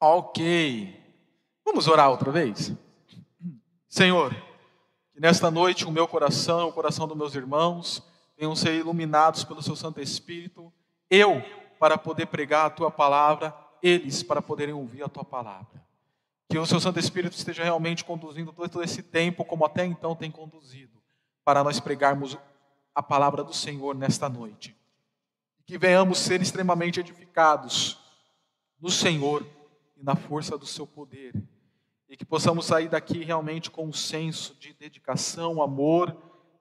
Ok. Vamos orar outra vez? Senhor, que nesta noite o meu coração, o coração dos meus irmãos, venham ser iluminados pelo seu Santo Espírito, eu para poder pregar a tua palavra, eles para poderem ouvir a tua palavra. Que o seu Santo Espírito esteja realmente conduzindo todo esse tempo, como até então tem conduzido, para nós pregarmos a palavra do Senhor nesta noite. Que venhamos ser extremamente edificados no Senhor e na força do seu poder. E que possamos sair daqui realmente com um senso de dedicação, amor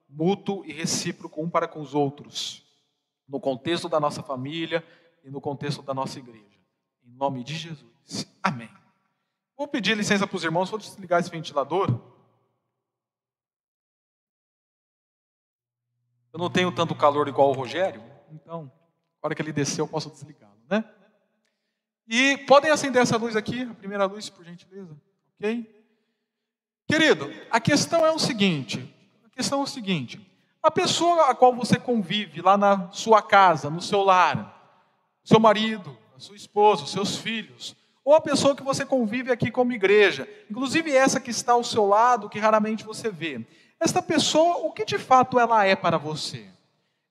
mútuo e recíproco um para com os outros, no contexto da nossa família e no contexto da nossa igreja. Em nome de Jesus. Amém. Vou pedir licença para os irmãos, vou desligar esse ventilador. Eu não tenho tanto calor igual o Rogério, então, na hora que ele descer, eu posso desligá-lo, né? E podem acender essa luz aqui, a primeira luz, por gentileza, ok? Querido, a questão é o seguinte: a questão é o seguinte: a pessoa a qual você convive lá na sua casa, no seu lar, seu marido, a sua esposa, os seus filhos, ou a pessoa que você convive aqui como igreja, inclusive essa que está ao seu lado, que raramente você vê. Esta pessoa, o que de fato ela é para você?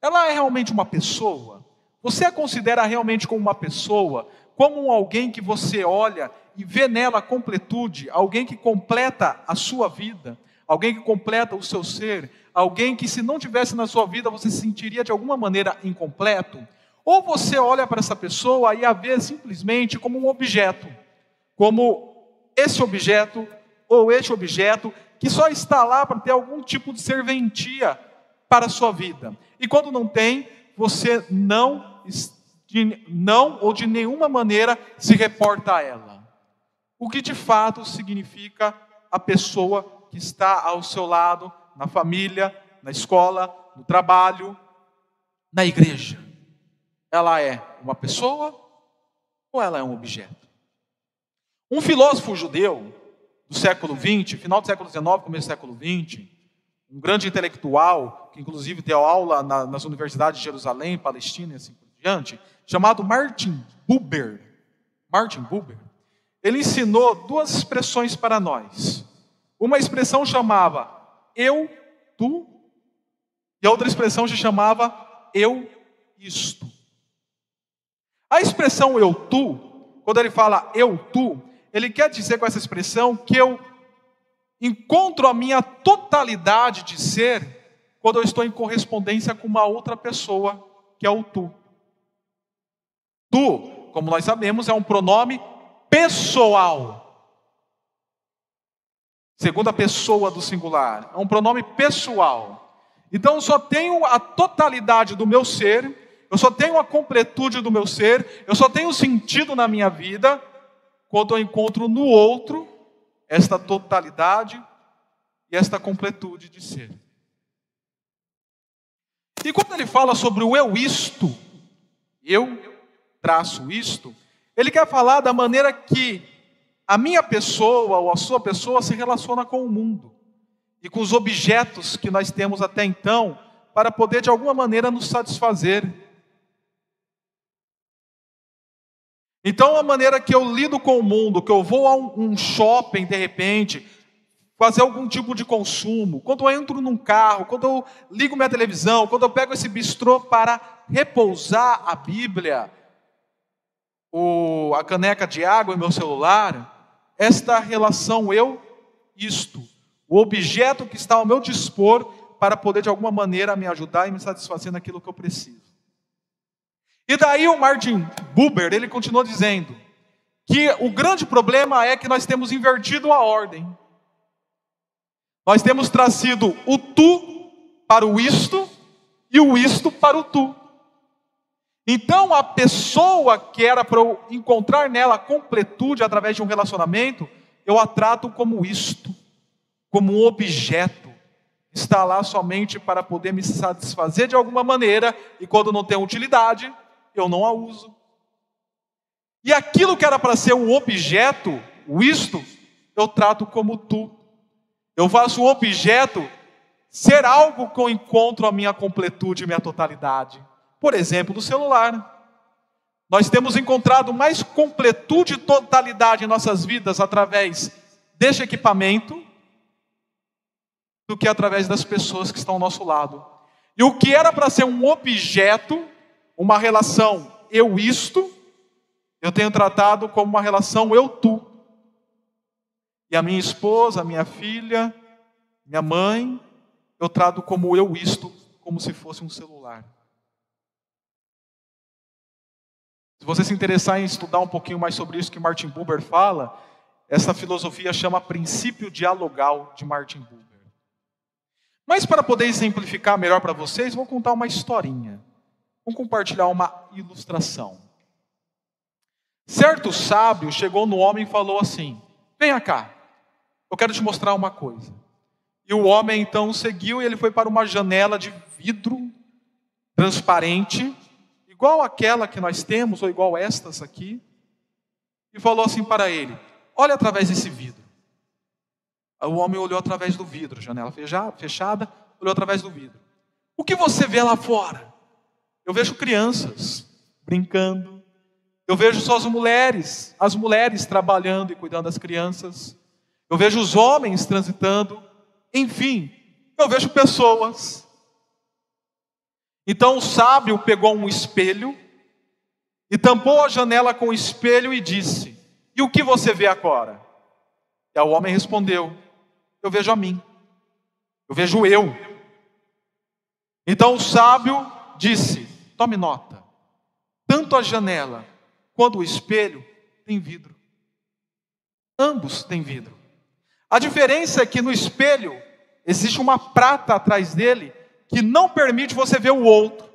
Ela é realmente uma pessoa? Você a considera realmente como uma pessoa? Como alguém que você olha e vê nela a completude, alguém que completa a sua vida, alguém que completa o seu ser, alguém que se não tivesse na sua vida você se sentiria de alguma maneira incompleto? Ou você olha para essa pessoa e a vê simplesmente como um objeto, como esse objeto ou este objeto que só está lá para ter algum tipo de serventia para a sua vida. E quando não tem, você não está de não ou de nenhuma maneira se reporta a ela. O que de fato significa a pessoa que está ao seu lado, na família, na escola, no trabalho, na igreja. Ela é uma pessoa ou ela é um objeto? Um filósofo judeu do século XX, final do século XIX, começo do século XX, um grande intelectual, que inclusive deu aula nas universidades de Jerusalém, Palestina e assim por diante, chamado Martin Buber. Martin Buber. Ele ensinou duas expressões para nós. Uma expressão chamava eu, tu, e a outra expressão se chamava eu, isto. A expressão eu, tu, quando ele fala eu, tu, ele quer dizer com essa expressão que eu encontro a minha totalidade de ser quando eu estou em correspondência com uma outra pessoa, que é o tu. Tu, como nós sabemos, é um pronome pessoal. Segunda pessoa do singular. É um pronome pessoal. Então eu só tenho a totalidade do meu ser, eu só tenho a completude do meu ser, eu só tenho sentido na minha vida quando eu encontro no outro esta totalidade e esta completude de ser. E quando ele fala sobre o eu isto, eu traço isto, ele quer falar da maneira que a minha pessoa ou a sua pessoa se relaciona com o mundo e com os objetos que nós temos até então para poder de alguma maneira nos satisfazer. Então, a maneira que eu lido com o mundo, que eu vou a um shopping de repente, fazer algum tipo de consumo, quando eu entro num carro, quando eu ligo minha televisão, quando eu pego esse bistrô para repousar a Bíblia, o, a caneca de água em meu celular, esta relação eu, isto, o objeto que está ao meu dispor para poder de alguma maneira me ajudar e me satisfazer naquilo que eu preciso. E daí o Martin Buber, ele continua dizendo que o grande problema é que nós temos invertido a ordem. Nós temos trazido o tu para o isto e o isto para o tu. Então, a pessoa que era para eu encontrar nela completude através de um relacionamento, eu a trato como isto, como um objeto. Está lá somente para poder me satisfazer de alguma maneira, e quando não tem utilidade, eu não a uso. E aquilo que era para ser um objeto, o isto, eu trato como tu. Eu faço o objeto ser algo que eu encontro a minha completude minha totalidade. Por exemplo, do celular. Nós temos encontrado mais completude e totalidade em nossas vidas através deste equipamento do que através das pessoas que estão ao nosso lado. E o que era para ser um objeto, uma relação eu isto, eu tenho tratado como uma relação eu tu. E a minha esposa, a minha filha, minha mãe, eu trato como eu isto, como se fosse um celular. Se você se interessar em estudar um pouquinho mais sobre isso que Martin Buber fala, essa filosofia chama princípio dialogal de Martin Buber. Mas para poder exemplificar melhor para vocês, vou contar uma historinha. Vou compartilhar uma ilustração. Certo sábio chegou no homem e falou assim: Venha cá, eu quero te mostrar uma coisa. E o homem então seguiu e ele foi para uma janela de vidro transparente, igual aquela que nós temos, ou igual estas aqui, e falou assim para ele: Olha através desse vidro. O homem olhou através do vidro, janela fechada, olhou através do vidro. O que você vê lá fora? Eu vejo crianças brincando, eu vejo só as mulheres, as mulheres trabalhando e cuidando das crianças. Eu vejo os homens transitando. Enfim, eu vejo pessoas. Então o sábio pegou um espelho e tampou a janela com o espelho e disse: E o que você vê agora? E o homem respondeu: Eu vejo a mim. Eu vejo eu. Então o sábio disse: Tome nota. Tanto a janela quando o espelho tem vidro. Ambos têm vidro. A diferença é que no espelho existe uma prata atrás dele que não permite você ver o outro,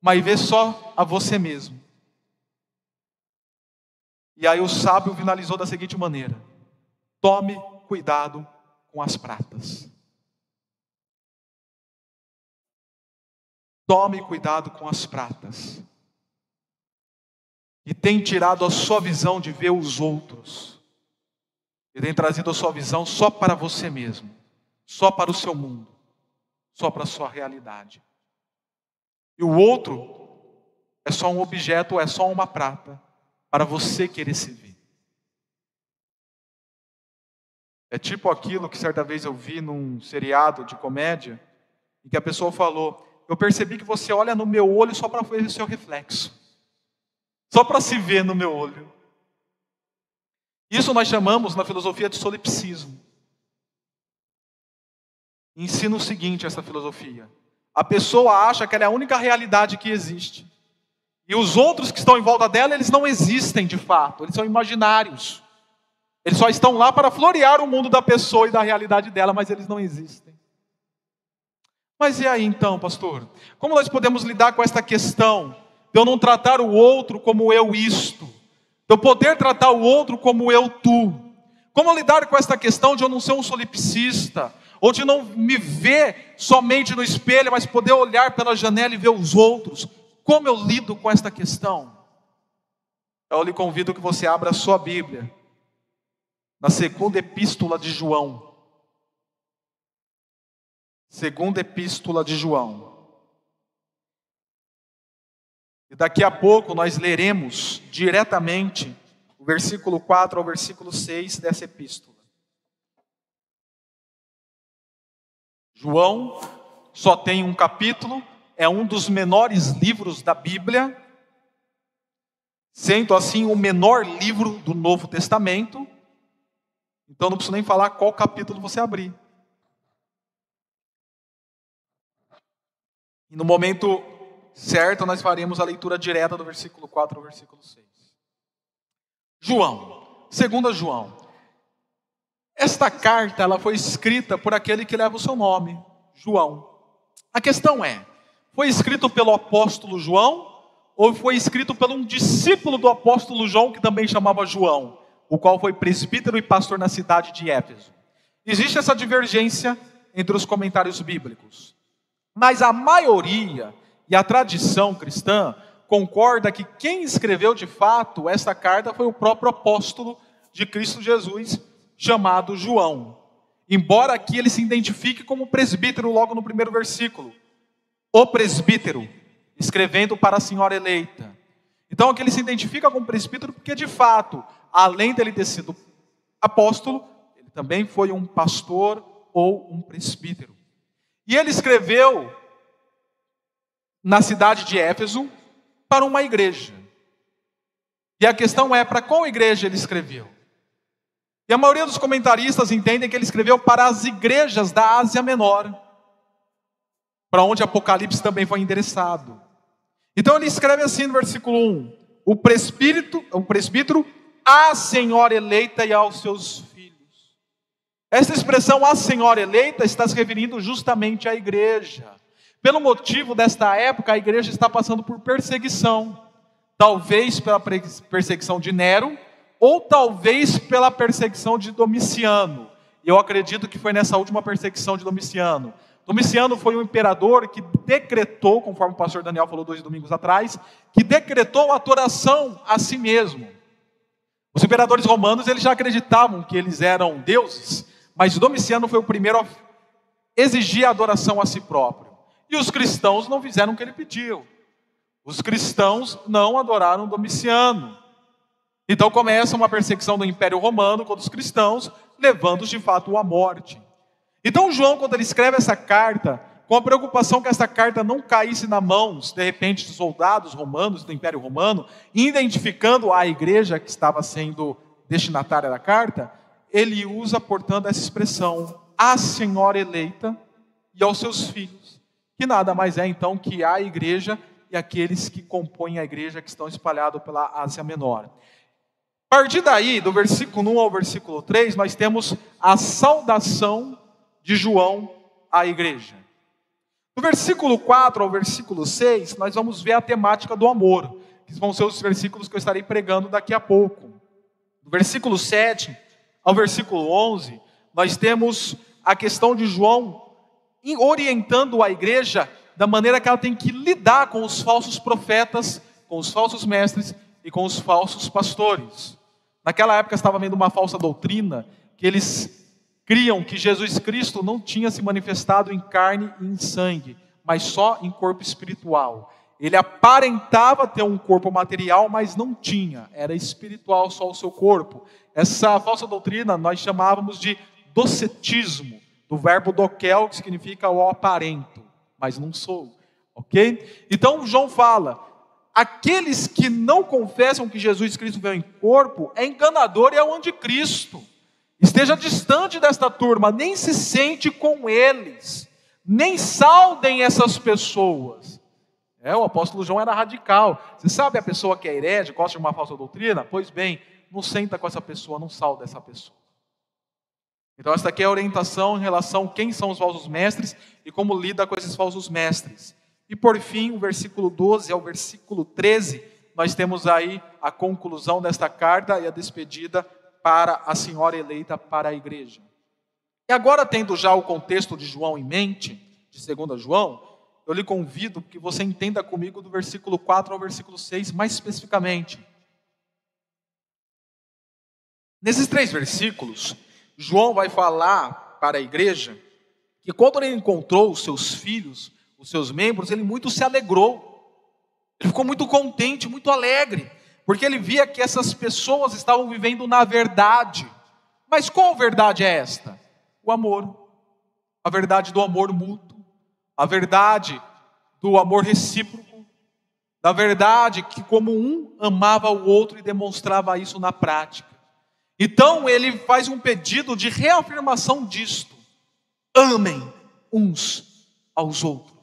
mas ver só a você mesmo. E aí o sábio finalizou da seguinte maneira: tome cuidado com as pratas. Tome cuidado com as pratas e tem tirado a sua visão de ver os outros, e tem trazido a sua visão só para você mesmo, só para o seu mundo, só para a sua realidade. E o outro é só um objeto, é só uma prata, para você querer se ver. É tipo aquilo que certa vez eu vi num seriado de comédia, em que a pessoa falou: Eu percebi que você olha no meu olho só para ver o seu reflexo só para se ver no meu olho. Isso nós chamamos na filosofia de solipsismo. Ensina o seguinte essa filosofia: a pessoa acha que ela é a única realidade que existe. E os outros que estão em volta dela, eles não existem de fato, eles são imaginários. Eles só estão lá para florear o mundo da pessoa e da realidade dela, mas eles não existem. Mas e aí então, pastor? Como nós podemos lidar com esta questão de eu não tratar o outro como eu isto, de eu poder tratar o outro como eu tu. Como lidar com esta questão de eu não ser um solipsista, ou de não me ver somente no espelho, mas poder olhar pela janela e ver os outros? Como eu lido com esta questão? Eu lhe convido que você abra a sua Bíblia, na segunda epístola de João. Segunda epístola de João. E daqui a pouco nós leremos diretamente o versículo 4 ao versículo 6 dessa epístola. João só tem um capítulo, é um dos menores livros da Bíblia, sendo assim o menor livro do Novo Testamento. Então não preciso nem falar qual capítulo você abrir. E no momento certo, nós faremos a leitura direta do versículo 4 ao versículo 6. João, segunda João. Esta carta ela foi escrita por aquele que leva o seu nome, João. A questão é, foi escrito pelo apóstolo João ou foi escrito por um discípulo do apóstolo João que também chamava João, o qual foi presbítero e pastor na cidade de Éfeso? Existe essa divergência entre os comentários bíblicos. Mas a maioria e a tradição cristã concorda que quem escreveu de fato esta carta foi o próprio apóstolo de Cristo Jesus, chamado João. Embora aqui ele se identifique como presbítero logo no primeiro versículo. O presbítero, escrevendo para a senhora eleita. Então aqui ele se identifica como presbítero porque, de fato, além dele ter sido apóstolo, ele também foi um pastor ou um presbítero. E ele escreveu na cidade de Éfeso para uma igreja. E a questão é: para qual igreja ele escreveu? E a maioria dos comentaristas entendem que ele escreveu para as igrejas da Ásia Menor, para onde Apocalipse também foi endereçado. Então ele escreve assim no versículo 1: O presbítero, o presbítero a senhora eleita e aos seus filhos. Essa expressão a senhora eleita está se referindo justamente à igreja. Pelo motivo desta época, a igreja está passando por perseguição. Talvez pela perseguição de Nero, ou talvez pela perseguição de Domiciano. Eu acredito que foi nessa última perseguição de Domiciano. Domiciano foi um imperador que decretou, conforme o pastor Daniel falou dois domingos atrás, que decretou a adoração a si mesmo. Os imperadores romanos eles já acreditavam que eles eram deuses, mas Domiciano foi o primeiro a exigir a adoração a si próprio. E os cristãos não fizeram o que ele pediu. Os cristãos não adoraram Domiciano. Então começa uma perseguição do Império Romano contra os cristãos, levando-os de fato à morte. Então João, quando ele escreve essa carta, com a preocupação que essa carta não caísse na mãos, de repente, de soldados romanos do Império Romano, identificando a igreja que estava sendo destinatária da carta, ele usa, portanto, essa expressão, a senhora eleita e aos seus filhos, que nada mais é então que a igreja e aqueles que compõem a igreja que estão espalhados pela Ásia Menor. A partir daí, do versículo 1 ao versículo 3, nós temos a saudação de João à igreja. Do versículo 4 ao versículo 6, nós vamos ver a temática do amor, que vão ser os versículos que eu estarei pregando daqui a pouco. Do versículo 7 ao versículo 11, nós temos a questão de João orientando a igreja da maneira que ela tem que lidar com os falsos profetas, com os falsos mestres e com os falsos pastores. Naquela época estava havendo uma falsa doutrina que eles criam que Jesus Cristo não tinha se manifestado em carne e em sangue, mas só em corpo espiritual. Ele aparentava ter um corpo material, mas não tinha, era espiritual só o seu corpo. Essa falsa doutrina nós chamávamos de docetismo, do verbo doquel, que significa o aparento, mas não sou, ok? Então João fala: aqueles que não confessam que Jesus Cristo veio em corpo é enganador e é o anticristo. Esteja distante desta turma, nem se sente com eles, nem saudem essas pessoas. É, o apóstolo João era radical. Você sabe a pessoa que é herege, gosta de uma falsa doutrina? Pois bem, não senta com essa pessoa, não salda essa pessoa. Então, esta aqui é a orientação em relação a quem são os falsos mestres e como lida com esses falsos mestres. E por fim, o versículo 12 ao versículo 13, nós temos aí a conclusão desta carta e a despedida para a senhora eleita para a igreja. E agora, tendo já o contexto de João em mente, de 2 João, eu lhe convido que você entenda comigo do versículo 4 ao versículo 6, mais especificamente. Nesses três versículos, João vai falar para a igreja que quando ele encontrou os seus filhos, os seus membros, ele muito se alegrou. Ele ficou muito contente, muito alegre, porque ele via que essas pessoas estavam vivendo na verdade. Mas qual verdade é esta? O amor. A verdade do amor mútuo, a verdade do amor recíproco, da verdade que como um amava o outro e demonstrava isso na prática. Então ele faz um pedido de reafirmação disto. Amem uns aos outros.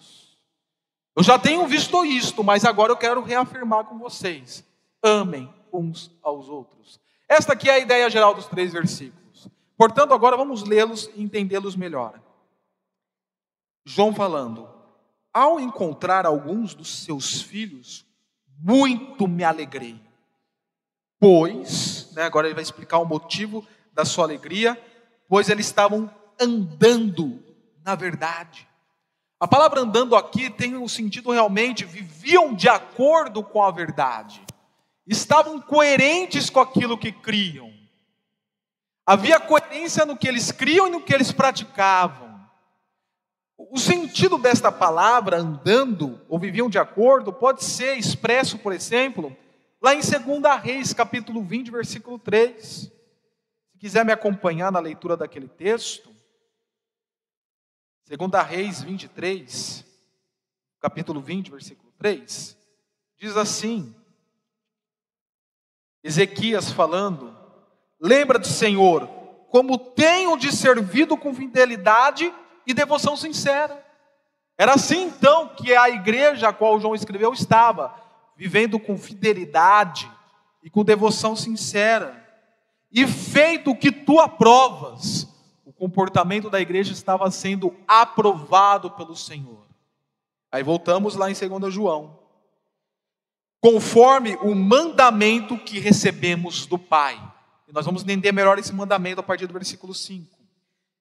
Eu já tenho visto isto, mas agora eu quero reafirmar com vocês: amem uns aos outros. Esta aqui é a ideia geral dos três versículos. Portanto, agora vamos lê-los e entendê-los melhor. João falando: Ao encontrar alguns dos seus filhos, muito me alegrei, pois, né, agora ele vai explicar o motivo da sua alegria, pois eles estavam andando na verdade. A palavra andando aqui tem um sentido realmente, viviam de acordo com a verdade, estavam coerentes com aquilo que criam, havia coerência no que eles criam e no que eles praticavam. O sentido desta palavra, andando ou viviam de acordo, pode ser expresso, por exemplo, lá em 2 Reis, capítulo 20, versículo 3. Se quiser me acompanhar na leitura daquele texto, 2 Reis 23, capítulo 20, versículo 3, diz assim: Ezequias falando, lembra-te, Senhor, como tenho de servido com fidelidade e devoção sincera. Era assim então que a igreja a qual João escreveu estava, vivendo com fidelidade e com devoção sincera. E feito o que tu aprovas, comportamento da igreja estava sendo aprovado pelo Senhor. Aí voltamos lá em 2 João. Conforme o mandamento que recebemos do Pai. E nós vamos entender melhor esse mandamento a partir do versículo 5.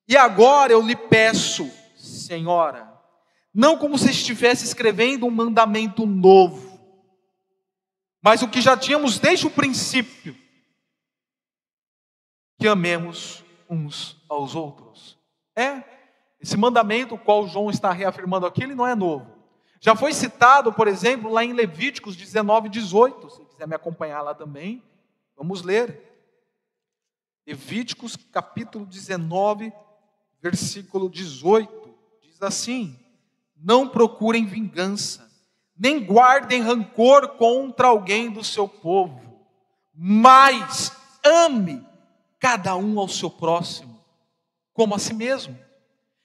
E agora eu lhe peço, Senhora, não como se estivesse escrevendo um mandamento novo, mas o que já tínhamos desde o princípio, que amemos uns aos outros. É, esse mandamento, o qual João está reafirmando aqui, ele não é novo. Já foi citado, por exemplo, lá em Levíticos 19, 18. Se quiser me acompanhar lá também, vamos ler. Levíticos capítulo 19, versículo 18, diz assim: Não procurem vingança, nem guardem rancor contra alguém do seu povo, mas ame cada um ao seu próximo, como a si mesmo.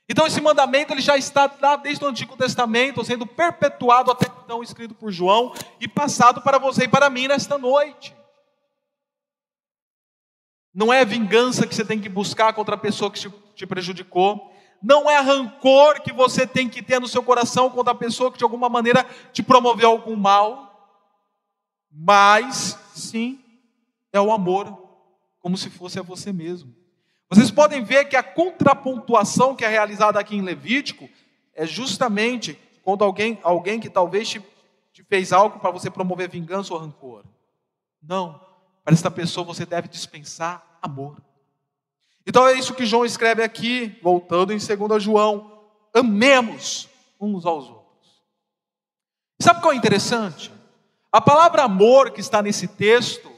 Então esse mandamento ele já está lá desde o Antigo Testamento, sendo perpetuado até então, escrito por João e passado para você e para mim nesta noite. Não é vingança que você tem que buscar contra a pessoa que te prejudicou. Não é rancor que você tem que ter no seu coração contra a pessoa que de alguma maneira te promoveu algum mal. Mas, sim, é o amor, como se fosse a você mesmo. Vocês podem ver que a contrapontuação que é realizada aqui em Levítico é justamente quando alguém, alguém que talvez te, te fez algo para você promover vingança ou rancor. Não para esta pessoa você deve dispensar amor. Então é isso que João escreve aqui, voltando em 2 João: amemos uns aos outros. Sabe qual é interessante? A palavra amor que está nesse texto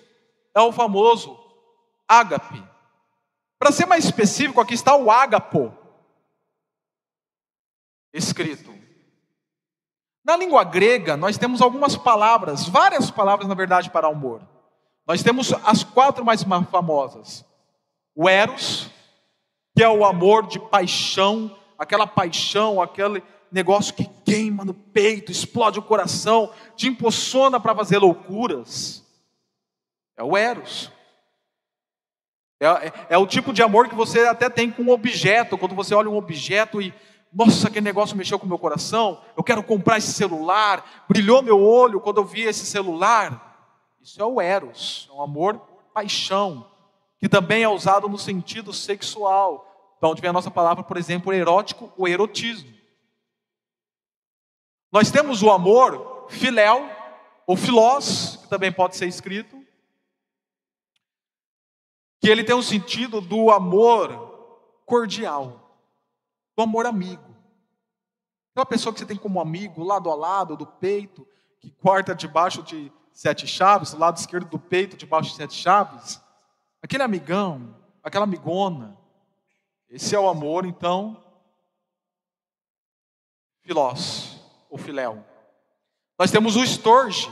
é o famoso ágape. Para ser mais específico, aqui está o ágapo escrito. Na língua grega, nós temos algumas palavras, várias palavras na verdade para amor. Nós temos as quatro mais famosas: o Eros, que é o amor de paixão, aquela paixão, aquele negócio que queima no peito, explode o coração, te impulsiona para fazer loucuras. É o Eros. É, é, é, o tipo de amor que você até tem com um objeto, quando você olha um objeto e, nossa, aquele negócio mexeu com o meu coração, eu quero comprar esse celular, brilhou meu olho quando eu vi esse celular. Isso é o eros, é um amor paixão, que também é usado no sentido sexual, da onde vem a nossa palavra, por exemplo, erótico, o erotismo. Nós temos o amor filéu, ou filós, que também pode ser escrito, que ele tem o sentido do amor cordial, do amor amigo. Aquela pessoa que você tem como amigo, lado a lado, do peito, que corta debaixo de sete chaves, o lado esquerdo do peito, debaixo de sete chaves, aquele amigão, aquela amigona, esse é o amor, então, filós, ou filéu. Nós temos o estorge.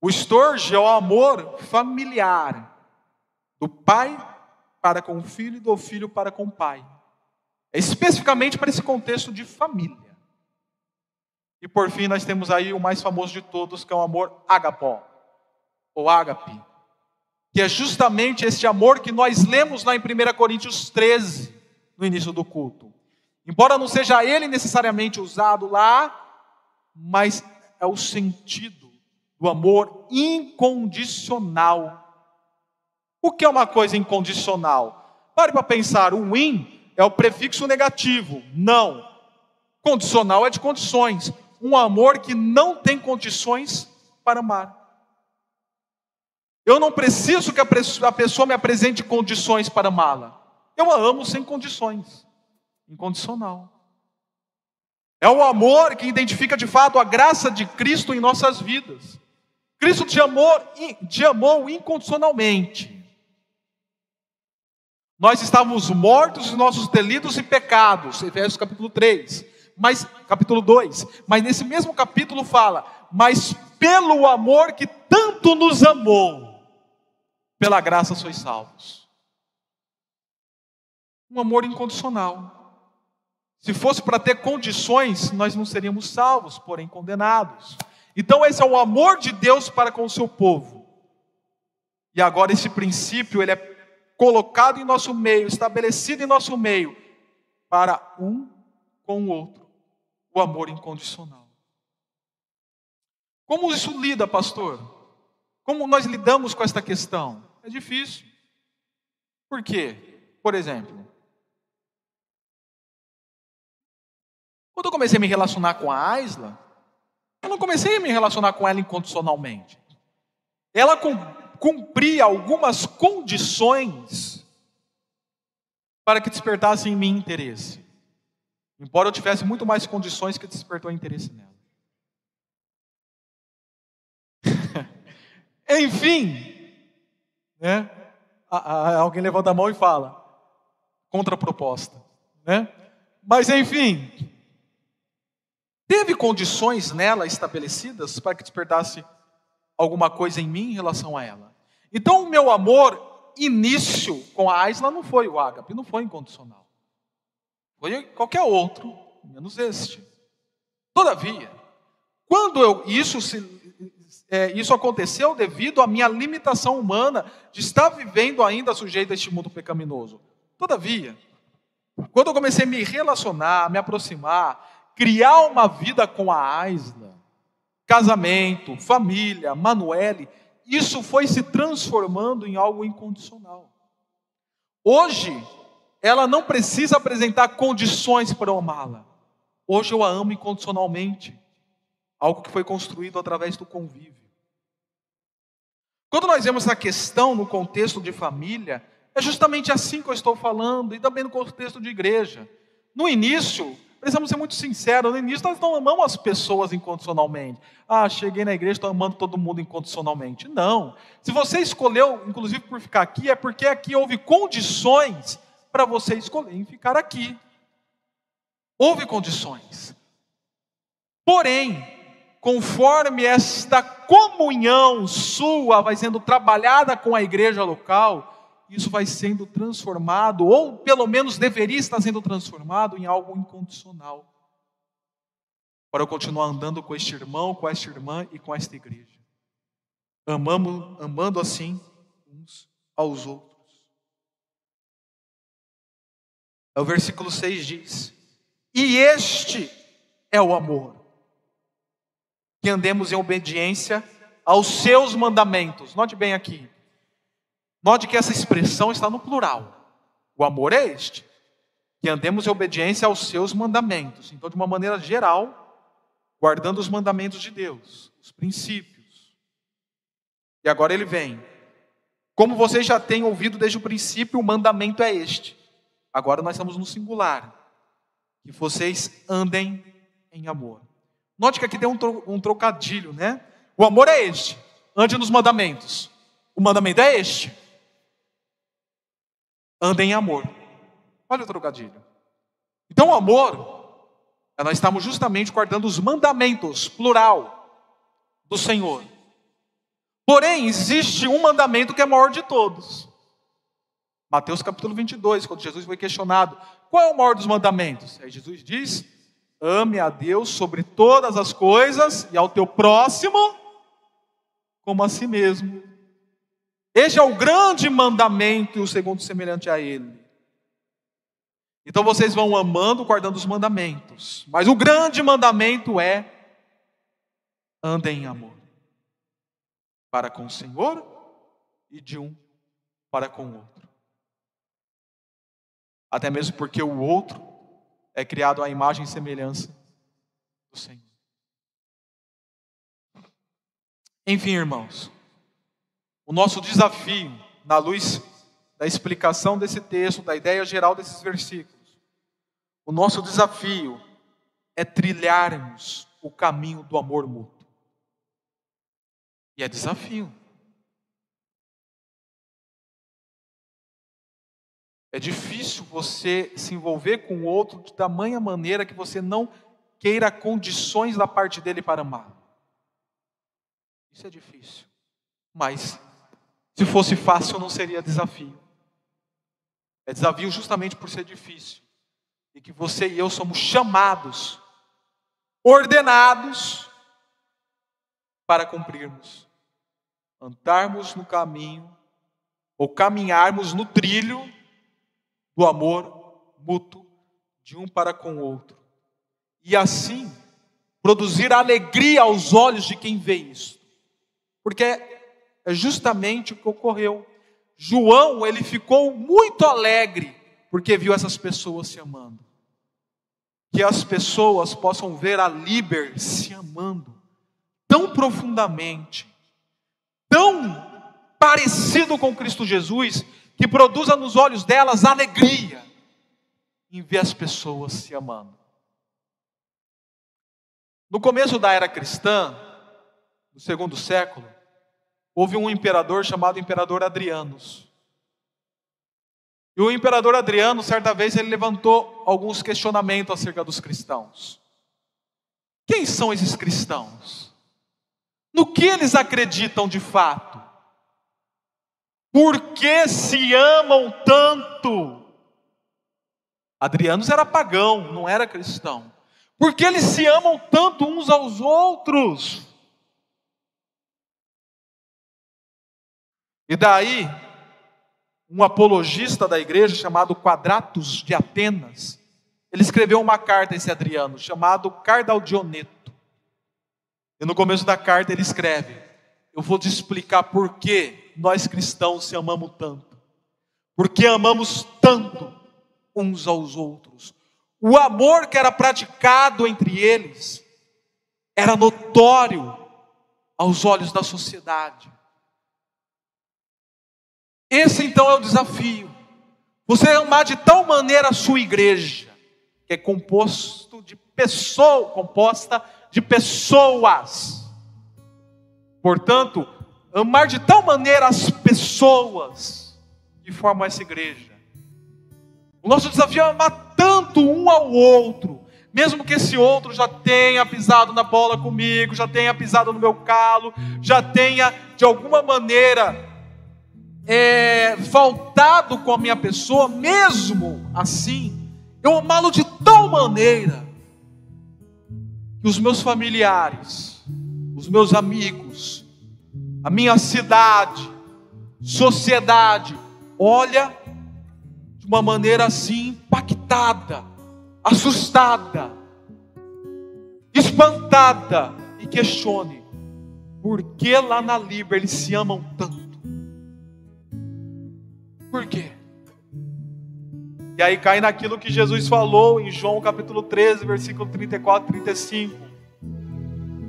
O estorge é o amor familiar, do pai para com o filho e do filho para com o pai. É especificamente para esse contexto de família. E por fim, nós temos aí o mais famoso de todos, que é o amor agapó, ou ágape, que é justamente esse amor que nós lemos lá em 1 Coríntios 13, no início do culto. Embora não seja ele necessariamente usado lá, mas é o sentido do amor incondicional. O que é uma coisa incondicional? Pare para pensar, o in é o prefixo negativo, não. Condicional é de condições um amor que não tem condições para amar. Eu não preciso que a pessoa me apresente condições para amá-la. Eu a amo sem condições. Incondicional. É o amor que identifica de fato a graça de Cristo em nossas vidas. Cristo te amou, te amou incondicionalmente. Nós estávamos mortos em nossos delitos e pecados, Efésios capítulo 3, mas capítulo 2. Mas nesse mesmo capítulo fala: "Mas pelo amor que tanto nos amou, pela graça sois salvos". Um amor incondicional. Se fosse para ter condições, nós não seríamos salvos, porém condenados. Então esse é o amor de Deus para com o seu povo. E agora esse princípio ele é colocado em nosso meio, estabelecido em nosso meio, para um com o outro, o amor incondicional. Como isso lida, pastor? Como nós lidamos com esta questão? É difícil. Por quê? Por exemplo, quando eu comecei a me relacionar com a Aisla, eu não comecei a me relacionar com ela incondicionalmente. Ela cumpria algumas condições para que despertasse em mim interesse. Embora eu tivesse muito mais condições que despertou interesse nela. Enfim, né? alguém levanta a mão e fala, contraproposta, né? Mas enfim, teve condições nela estabelecidas para que despertasse alguma coisa em mim em relação a ela. Então, o meu amor, início com a Aisla, não foi o ágape, não foi incondicional. Foi qualquer outro, menos este. Todavia, quando eu, isso, se, é, isso aconteceu devido à minha limitação humana de estar vivendo ainda sujeito a este mundo pecaminoso. Todavia, quando eu comecei a me relacionar, me aproximar, criar uma vida com a Aisla, casamento, família, Manuele, isso foi se transformando em algo incondicional. Hoje, ela não precisa apresentar condições para eu amá-la. Hoje eu a amo incondicionalmente. Algo que foi construído através do convívio. Quando nós vemos a questão no contexto de família, é justamente assim que eu estou falando, e também no contexto de igreja. No início, Precisamos ser muito sinceros. No início, nós não amamos as pessoas incondicionalmente. Ah, cheguei na igreja, estou amando todo mundo incondicionalmente. Não. Se você escolheu, inclusive, por ficar aqui, é porque aqui houve condições para você escolher em ficar aqui. Houve condições. Porém, conforme esta comunhão sua vai sendo trabalhada com a igreja local, isso vai sendo transformado, ou pelo menos deveria estar sendo transformado em algo incondicional. Para eu continuar andando com este irmão, com esta irmã e com esta igreja. Amamos, amando assim uns aos outros. O versículo 6 diz: E este é o amor, que andemos em obediência aos seus mandamentos. Note bem aqui. Note que essa expressão está no plural. O amor é este: que andemos em obediência aos seus mandamentos. Então, de uma maneira geral, guardando os mandamentos de Deus, os princípios. E agora ele vem. Como vocês já têm ouvido desde o princípio, o mandamento é este. Agora nós estamos no singular. Que vocês andem em amor. Note que aqui tem um trocadilho, né? O amor é este. Ande nos mandamentos. O mandamento é este anda em amor. Olha o trocadilho. Então, o amor, nós estamos justamente guardando os mandamentos, plural, do Senhor. Porém, existe um mandamento que é maior de todos. Mateus capítulo 22, quando Jesus foi questionado, qual é o maior dos mandamentos? Aí Jesus diz: ame a Deus sobre todas as coisas e ao teu próximo como a si mesmo. Este é o grande mandamento e o segundo semelhante a ele. Então vocês vão amando, guardando os mandamentos. Mas o grande mandamento é: andem em amor. Para com o Senhor e de um para com o outro. Até mesmo porque o outro é criado à imagem e semelhança do Senhor. Enfim, irmãos. O nosso desafio, na luz da explicação desse texto, da ideia geral desses versículos, o nosso desafio é trilharmos o caminho do amor mútuo. E é desafio. É difícil você se envolver com o outro de tamanha maneira que você não queira condições da parte dele para amar. Isso é difícil. Mas, se fosse fácil, não seria desafio. É desafio justamente por ser difícil. E que você e eu somos chamados, ordenados, para cumprirmos. Andarmos no caminho, ou caminharmos no trilho do amor mútuo de um para com o outro. E assim, produzir alegria aos olhos de quem vê isso. Porque é justamente o que ocorreu. João, ele ficou muito alegre porque viu essas pessoas se amando. Que as pessoas possam ver a Liber se amando tão profundamente, tão parecido com Cristo Jesus, que produza nos olhos delas alegria em ver as pessoas se amando. No começo da era cristã, no segundo século, houve um imperador chamado Imperador Adrianos. E o imperador Adriano, certa vez, ele levantou alguns questionamentos acerca dos cristãos. Quem são esses cristãos? No que eles acreditam de fato? Por que se amam tanto? Adrianos era pagão, não era cristão. Por que eles se amam tanto uns aos outros? E daí, um apologista da igreja chamado Quadratus de Atenas, ele escreveu uma carta a esse Adriano, chamado Cardaldioneto. E no começo da carta ele escreve: Eu vou te explicar por que nós cristãos se amamos tanto. Porque amamos tanto uns aos outros. O amor que era praticado entre eles era notório aos olhos da sociedade. Esse então é o desafio. Você amar de tal maneira a sua igreja, que é composto de pessoa, composta de pessoas. Portanto, amar de tal maneira as pessoas que formam essa igreja. O nosso desafio é amar tanto um ao outro, mesmo que esse outro já tenha pisado na bola comigo, já tenha pisado no meu calo, já tenha de alguma maneira é, faltado com a minha pessoa, mesmo assim, eu amá-lo de tal maneira que os meus familiares, os meus amigos, a minha cidade, sociedade, olha de uma maneira assim impactada, assustada, espantada e questione por que lá na Libra eles se amam tanto. Por quê? E aí cai naquilo que Jesus falou em João capítulo 13, versículo 34 e 35.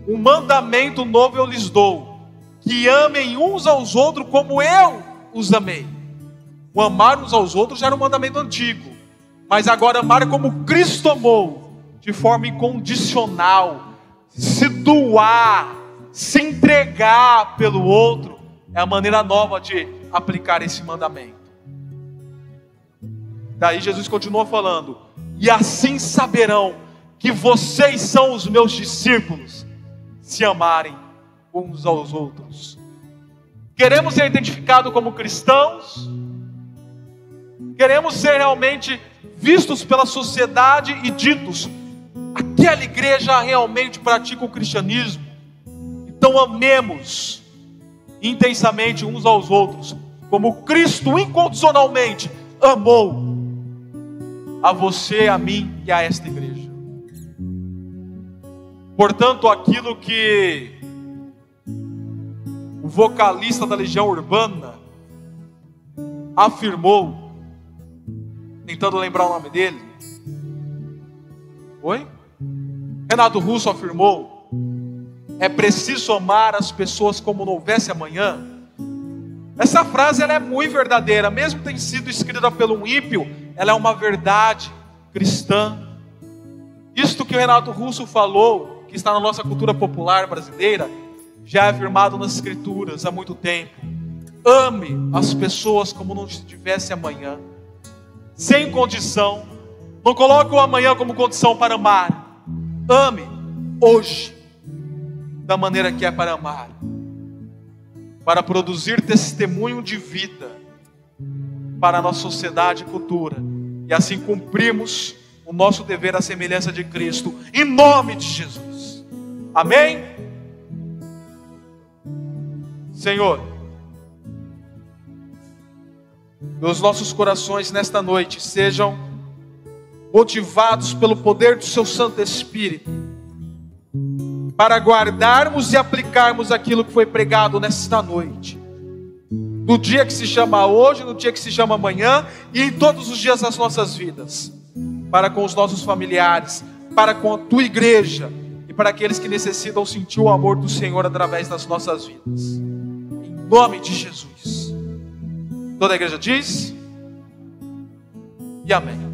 Um mandamento novo eu lhes dou: que amem uns aos outros como eu os amei. O amar uns aos outros já era um mandamento antigo, mas agora amar como Cristo amou, de forma incondicional, se doar, se entregar pelo outro, é a maneira nova de aplicar esse mandamento. Daí Jesus continua falando: E assim saberão que vocês são os meus discípulos, se amarem uns aos outros. Queremos ser identificados como cristãos? Queremos ser realmente vistos pela sociedade e ditos: aquela igreja realmente pratica o cristianismo. Então amemos intensamente uns aos outros, como Cristo incondicionalmente amou a você, a mim e a esta igreja. Portanto, aquilo que o vocalista da Legião Urbana afirmou, tentando lembrar o nome dele. Oi? Renato Russo afirmou: é preciso amar as pessoas como não houvesse amanhã. Essa frase ela é muito verdadeira, mesmo tendo sido escrita pelo um ímpio, ela é uma verdade cristã. Isto que o Renato Russo falou, que está na nossa cultura popular brasileira, já é afirmado nas Escrituras há muito tempo. Ame as pessoas como não tivesse amanhã, sem condição. Não coloque o amanhã como condição para amar. Ame hoje, da maneira que é para amar, para produzir testemunho de vida para a nossa sociedade e cultura, e assim cumprirmos o nosso dever à semelhança de Cristo, em nome de Jesus. Amém? Senhor, que os nossos corações nesta noite sejam motivados pelo poder do Seu Santo Espírito, para guardarmos e aplicarmos aquilo que foi pregado nesta noite, no dia que se chama hoje, no dia que se chama amanhã e em todos os dias das nossas vidas para com os nossos familiares, para com a tua igreja e para aqueles que necessitam sentir o amor do Senhor através das nossas vidas. Em nome de Jesus. Toda a igreja diz: e amém.